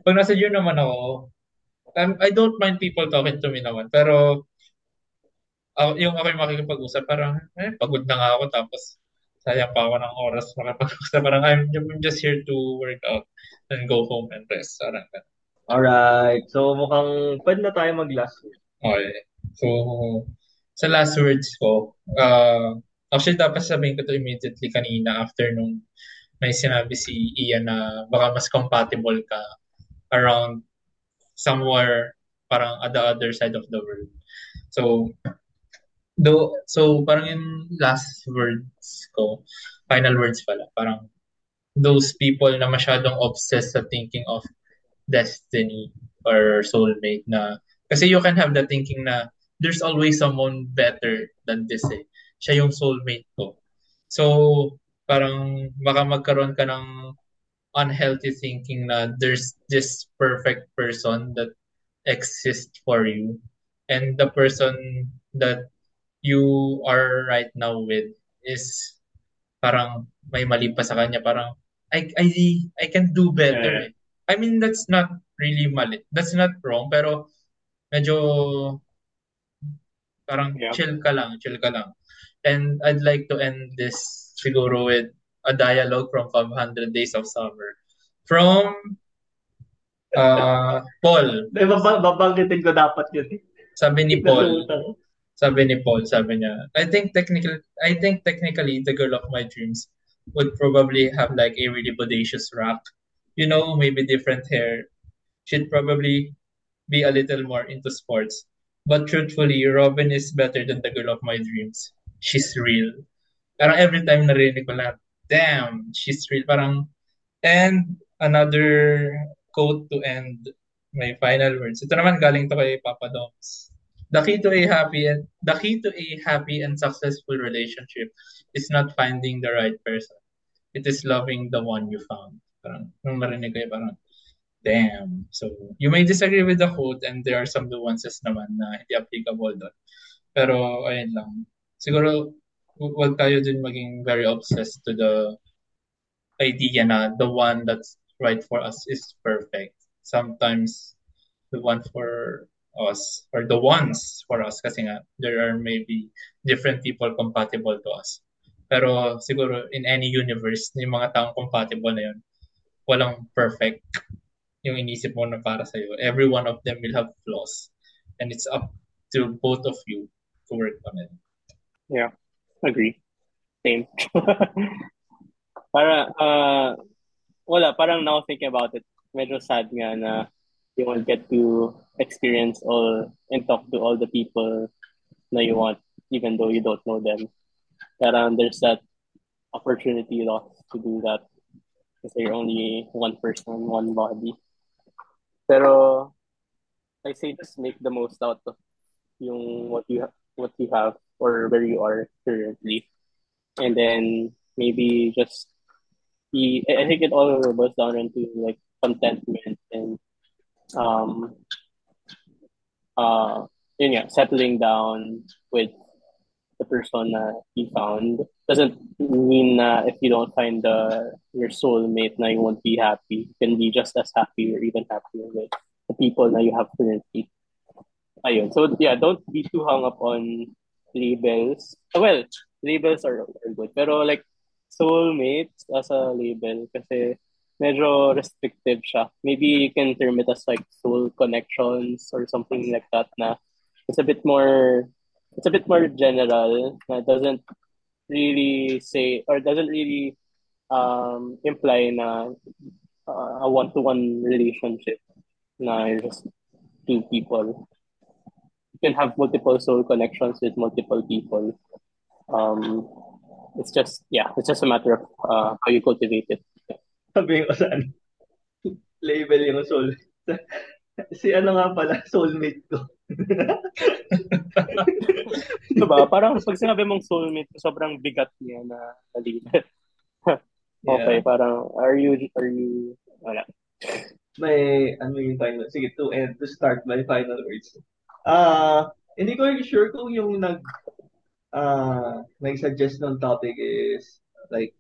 pag nasa gym naman ako, um, I don't mind people talking to me naman. Pero, ah, yung ako yung makikipag-usap, parang, eh, pagod na nga ako. Tapos, sayang pa ako ng oras makipag-usap. Parang, I'm, I'm just here to work out and go home and rest. Parang, ganun. Alright. So, mukhang pwede na tayo mag-last word. Okay. So, sa last words ko, uh, actually dapat sabihin ko to immediately kanina after nung may sinabi si Ian na baka mas compatible ka around somewhere parang at the other side of the world. So, do so parang yung last words ko, final words pala, parang those people na masyadong obsessed sa thinking of destiny or soulmate na kasi you can have the thinking na there's always someone better than this eh. Siya yung soulmate ko. So, parang baka magkaroon ka ng unhealthy thinking na there's this perfect person that exists for you. And the person that you are right now with is parang may mali pa sa kanya. Parang, I, I, I can do better. eh. I mean, that's not really mali. That's not wrong, pero medyo parang Yeah. chill ka lang, chill ka lang. And I'd like to end this siguro with a dialogue from 500 Days of Summer. From uh, *laughs* Paul. Eh, bab- babanggitin ko dapat yun. Sabi ni Paul. Sabi ni Paul, sabi niya, I think technically, I think technically the girl of my dreams would probably have like a really bodacious rack. You know, maybe different hair. She'd probably be a little more into sports. But truthfully, Robin is better than the girl of my dreams. She's real. Parang every time narinig ko lang, damn, she's real. Parang, and another quote to end my final words. Ito naman galing to kay Papa Doms. The key to a happy and the key to a happy and successful relationship is not finding the right person. It is loving the one you found. Parang nung marinig ko parang damn. So, you may disagree with the quote and there are some nuances naman na hindi applicable doon. Pero, ayun lang. Siguro, huwag tayo din maging very obsessed to the idea na the one that's right for us is perfect. Sometimes the one for us or the ones for us kasi nga there are maybe different people compatible to us. Pero siguro in any universe, yung mga taong compatible na yun, walang perfect yung inisip mo na para sa'yo. Every one of them will have flaws. And it's up to both of you to work on it. Yeah, agree. Same. *laughs* Para, uh, wala, parang now thinking about it, medyo sad nga na you won't get to experience all and talk to all the people na you want, even though you don't know them. Parang there's that opportunity lost to do that because you're only one person, one body. Pero I say just make the most out of yung what you ha- what you have or where you are currently, and then maybe just he I think it all boils down into like contentment and um uh nga, settling down with the person he found doesn't mean na if you don't find the your soulmate na you won't be happy. You can be just as happy or even happier with the people na you have currently. Ayun. So yeah, don't be too hung up on labels. Well, labels are, are good. Pero like soulmates as a label kasi medyo restrictive siya. Maybe you can term it as like soul connections or something like that na it's a bit more it's a bit more general na doesn't really say or doesn't really um, imply na uh, a one-to-one relationship na just two people. You can have multiple soul connections with multiple people. Um, it's just yeah, it's just a matter of uh, how you cultivate it. Sabi ko saan? Label yung soul. Si ano nga pala, *laughs* soulmate ko. *laughs* diba? Parang pag sinabi mong soulmate, sobrang bigat niya na label. *laughs* okay, yeah. parang are you are you wala. May ano yung final sige to end to start my final words. Ah, uh, hindi ko sure kung yung nag uh, nag-suggest ng topic is like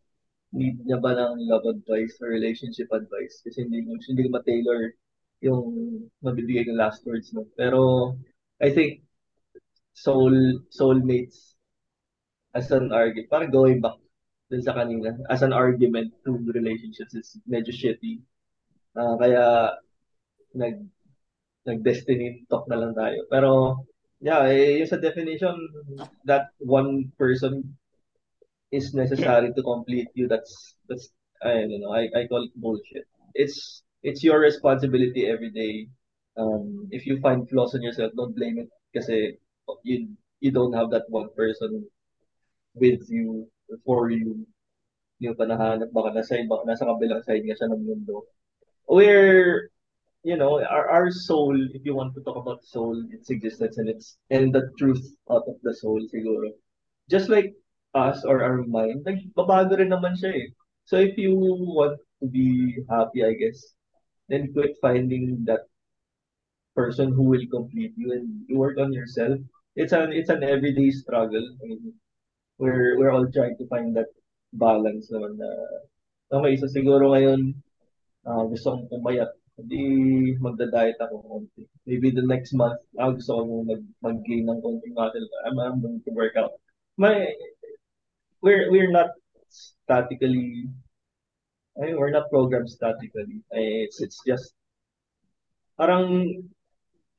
need niya ba ng love advice or relationship advice kasi hindi hindi ko ma-tailor yung mabibigay ng last words mo. Pero I think soul soulmates as an argument, parang going back dun sa kanina, as an argument to relationships is medyo shitty. Uh, kaya nag nag-destiny talk na lang tayo. Pero yeah, eh, yung sa definition that one person is necessary to complete you, that's that's I don't know, I, I call it bullshit. It's it's your responsibility every day. Um, if you find flaws in yourself, don't blame it kasi you you don't have that one person with you for you. Yung panahanap baka nasa iba, nasa kabilang side nga siya ng mundo. Where you know, our, our soul, if you want to talk about soul, its existence and its and the truth out of the soul siguro. Just like us or our mind, nagbabago rin naman siya eh. So if you want to be happy, I guess, then quit finding that person who will complete you and you work on yourself. It's an it's an everyday struggle. I mean, we're we're all trying to find that balance naman na okay, so siguro ngayon uh, gusto kong pumayat hindi magda-diet ako konti. Maybe the next month, ah, gusto ko mag, mag-gain ng konting muscle. I'm, I'm going to work out. My, we're, we're not statically, I mean, we're not programmed statically. It's, it's just, parang,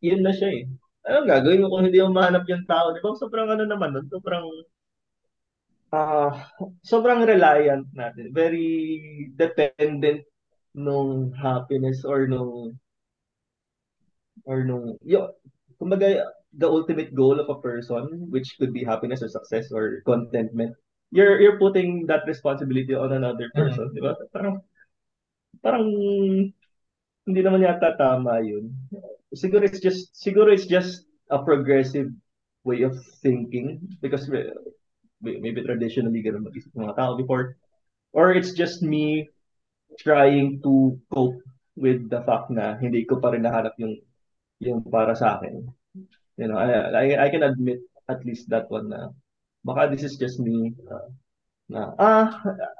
yun na siya eh. Anong gagawin mo kung hindi mo mahanap yung tao? Di ba? Sobrang ano naman nun. Sobrang, uh, sobrang reliant natin. Very dependent nung happiness or nung or nung yo kumbaga the ultimate goal of a person which could be happiness or success or contentment you're you're putting that responsibility on another mm. person mm. di ba parang parang hindi naman yata tama yun. Siguro it's just, siguro it's just a progressive way of thinking because maybe traditionally ganun mag-isip mga tao before. Or it's just me trying to cope with the fact na hindi ko pa rin nahanap yung yung para sa akin. You know, I, I, I can admit at least that one na baka this is just me uh, na ah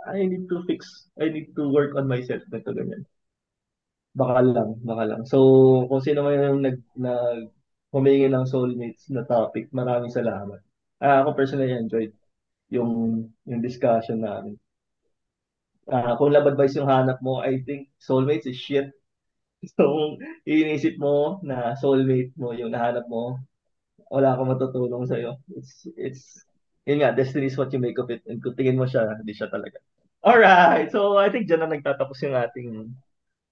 I need to fix I need to work on myself nito ganyan. Baka lang, baka lang. So, kung sino man yung nag, nag humingi ng soulmates na topic, maraming salamat. Uh, ako personally enjoyed yung yung discussion namin. Uh, kung love advice yung hanap mo, I think soulmates is shit. *laughs* So, inisip mo na soulmate mo yung nahanap mo, wala akong matutulong sa'yo. It's, it's, yun nga, destiny is what you make of it. And kung tingin mo siya, hindi siya talaga. Alright, so I think dyan na nagtatapos yung ating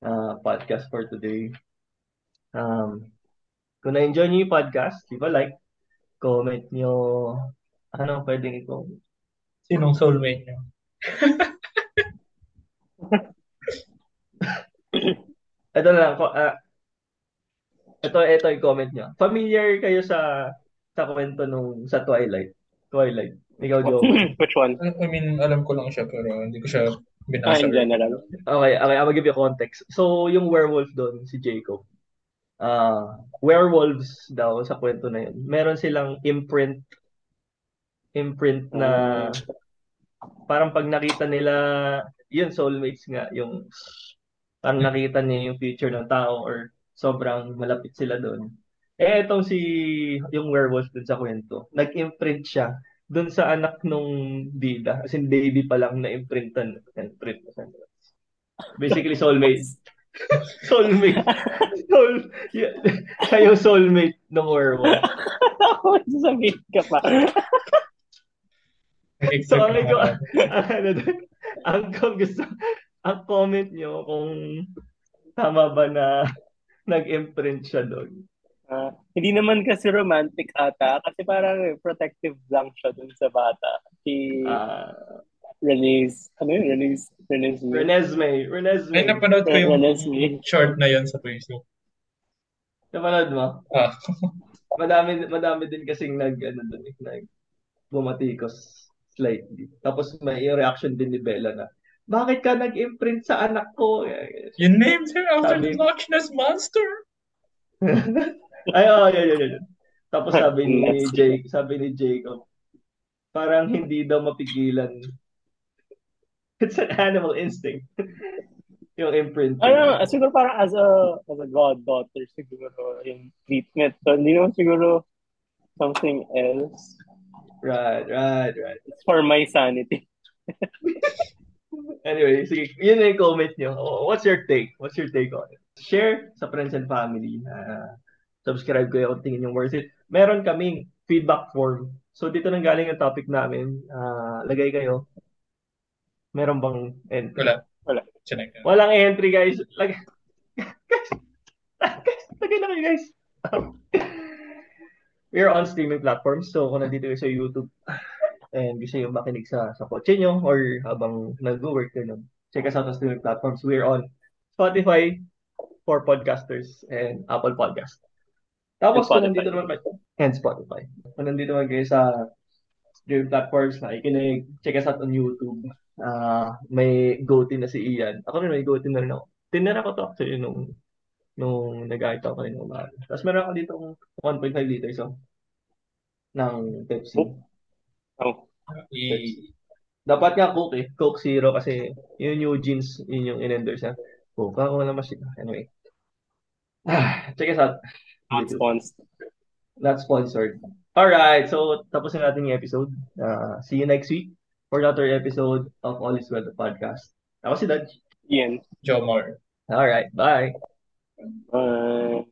uh, podcast for today. Um, kung na-enjoy niyo yung podcast, leave a like, comment nyo, ano pwedeng i-comment. Sinong soulmate nyo? *laughs* ito na lang, uh, ito, ito yung comment nyo. Familiar kayo sa sa kwento nung sa Twilight? Twilight. Ikaw, Joe. Which one? I mean, alam ko lang siya pero hindi ko siya binasa. Ah, in general. Okay, okay. I'll give you context. So, yung werewolf doon, si Jacob, uh, werewolves daw sa kwento na yun, meron silang imprint imprint na parang pag nakita nila yun soulmates nga yung parang nakita niya yung future ng tao or sobrang malapit sila doon. Eh, itong si, yung werewolf dun sa kwento, nag-imprint siya dun sa anak nung bida. As in, baby pa lang na-imprintan. Imprint. Basically, soulmate. *laughs* soulmate. Soul, yeah, yung soulmate ng werewolf. Ako, sasabihin ka pa. *laughs* so, ang, ang, ano, ang, ang gusto, ang comment nyo kung tama ba na nag-imprint siya doon. Uh, hindi naman kasi romantic ata kasi parang protective lang siya dun sa bata. Si uh, Renee's, ano yun? Renee's, Renee's Renesme. Renesme. Ay, napanood ko yung Renesme. short na yun sa Facebook. Napanood mo? Ah. *laughs* madami, madami din kasing nag, ano dun, eh, nag, bumatikos slightly. Tapos may reaction din ni Bella na, bakit ka nag-imprint sa anak ko? You named her after sabi, the Loch Ness Monster. *laughs* Ay, oh, yun, yun, yun. Tapos sabi ni Jake, sabi ni Jacob, parang hindi daw mapigilan. It's an animal instinct. *laughs* yung imprint. Ano, siguro parang as a as a goddaughter siguro yung treatment. So, hindi naman siguro something else. Right, right, right. It's for my sanity. *laughs* anyway, sige, yun na yung comment nyo. What's your take? What's your take on it? Share sa friends and family. Uh, subscribe kayo kung tingin yung worth it. Meron kaming feedback form. So, dito nang galing ang topic namin. Uh, lagay kayo. Meron bang entry? Wala. Wala. Chinek. Walang entry, guys. Lagay. guys, guys, lagay na kayo, guys. We are on streaming platforms. So, kung nandito kayo sa YouTube, and gusto nyo makinig sa, sa kotse nyo or habang nag-work kayo, check us out on streaming platforms. We're on Spotify for podcasters and Apple Podcast. Tapos kung nandito naman kayo, and Spotify. Kung nandito naman kayo sa streaming platforms na ikinig, check us out on YouTube. Uh, may GoTin na si Ian. Ako rin may GoTin na rin ako. Tinira ko to actually nung nung nag-ahit ako rin ng Tapos meron ako dito 1.5 liters so, ng Pepsi. Oh. Oh. I... Dapat nga Coke eh. Coke Zero kasi yun yung jeans, yun yung in-endorse niya. Coke ako naman siya. Anyway. Ah, check us out. Not sponsored. Not sponsored. Alright, so tapos na natin yung episode. Uh, see you next week for another episode of All Is Well, the podcast. Ako si Dodge. Ian. Joe Moore. Alright, bye. Bye.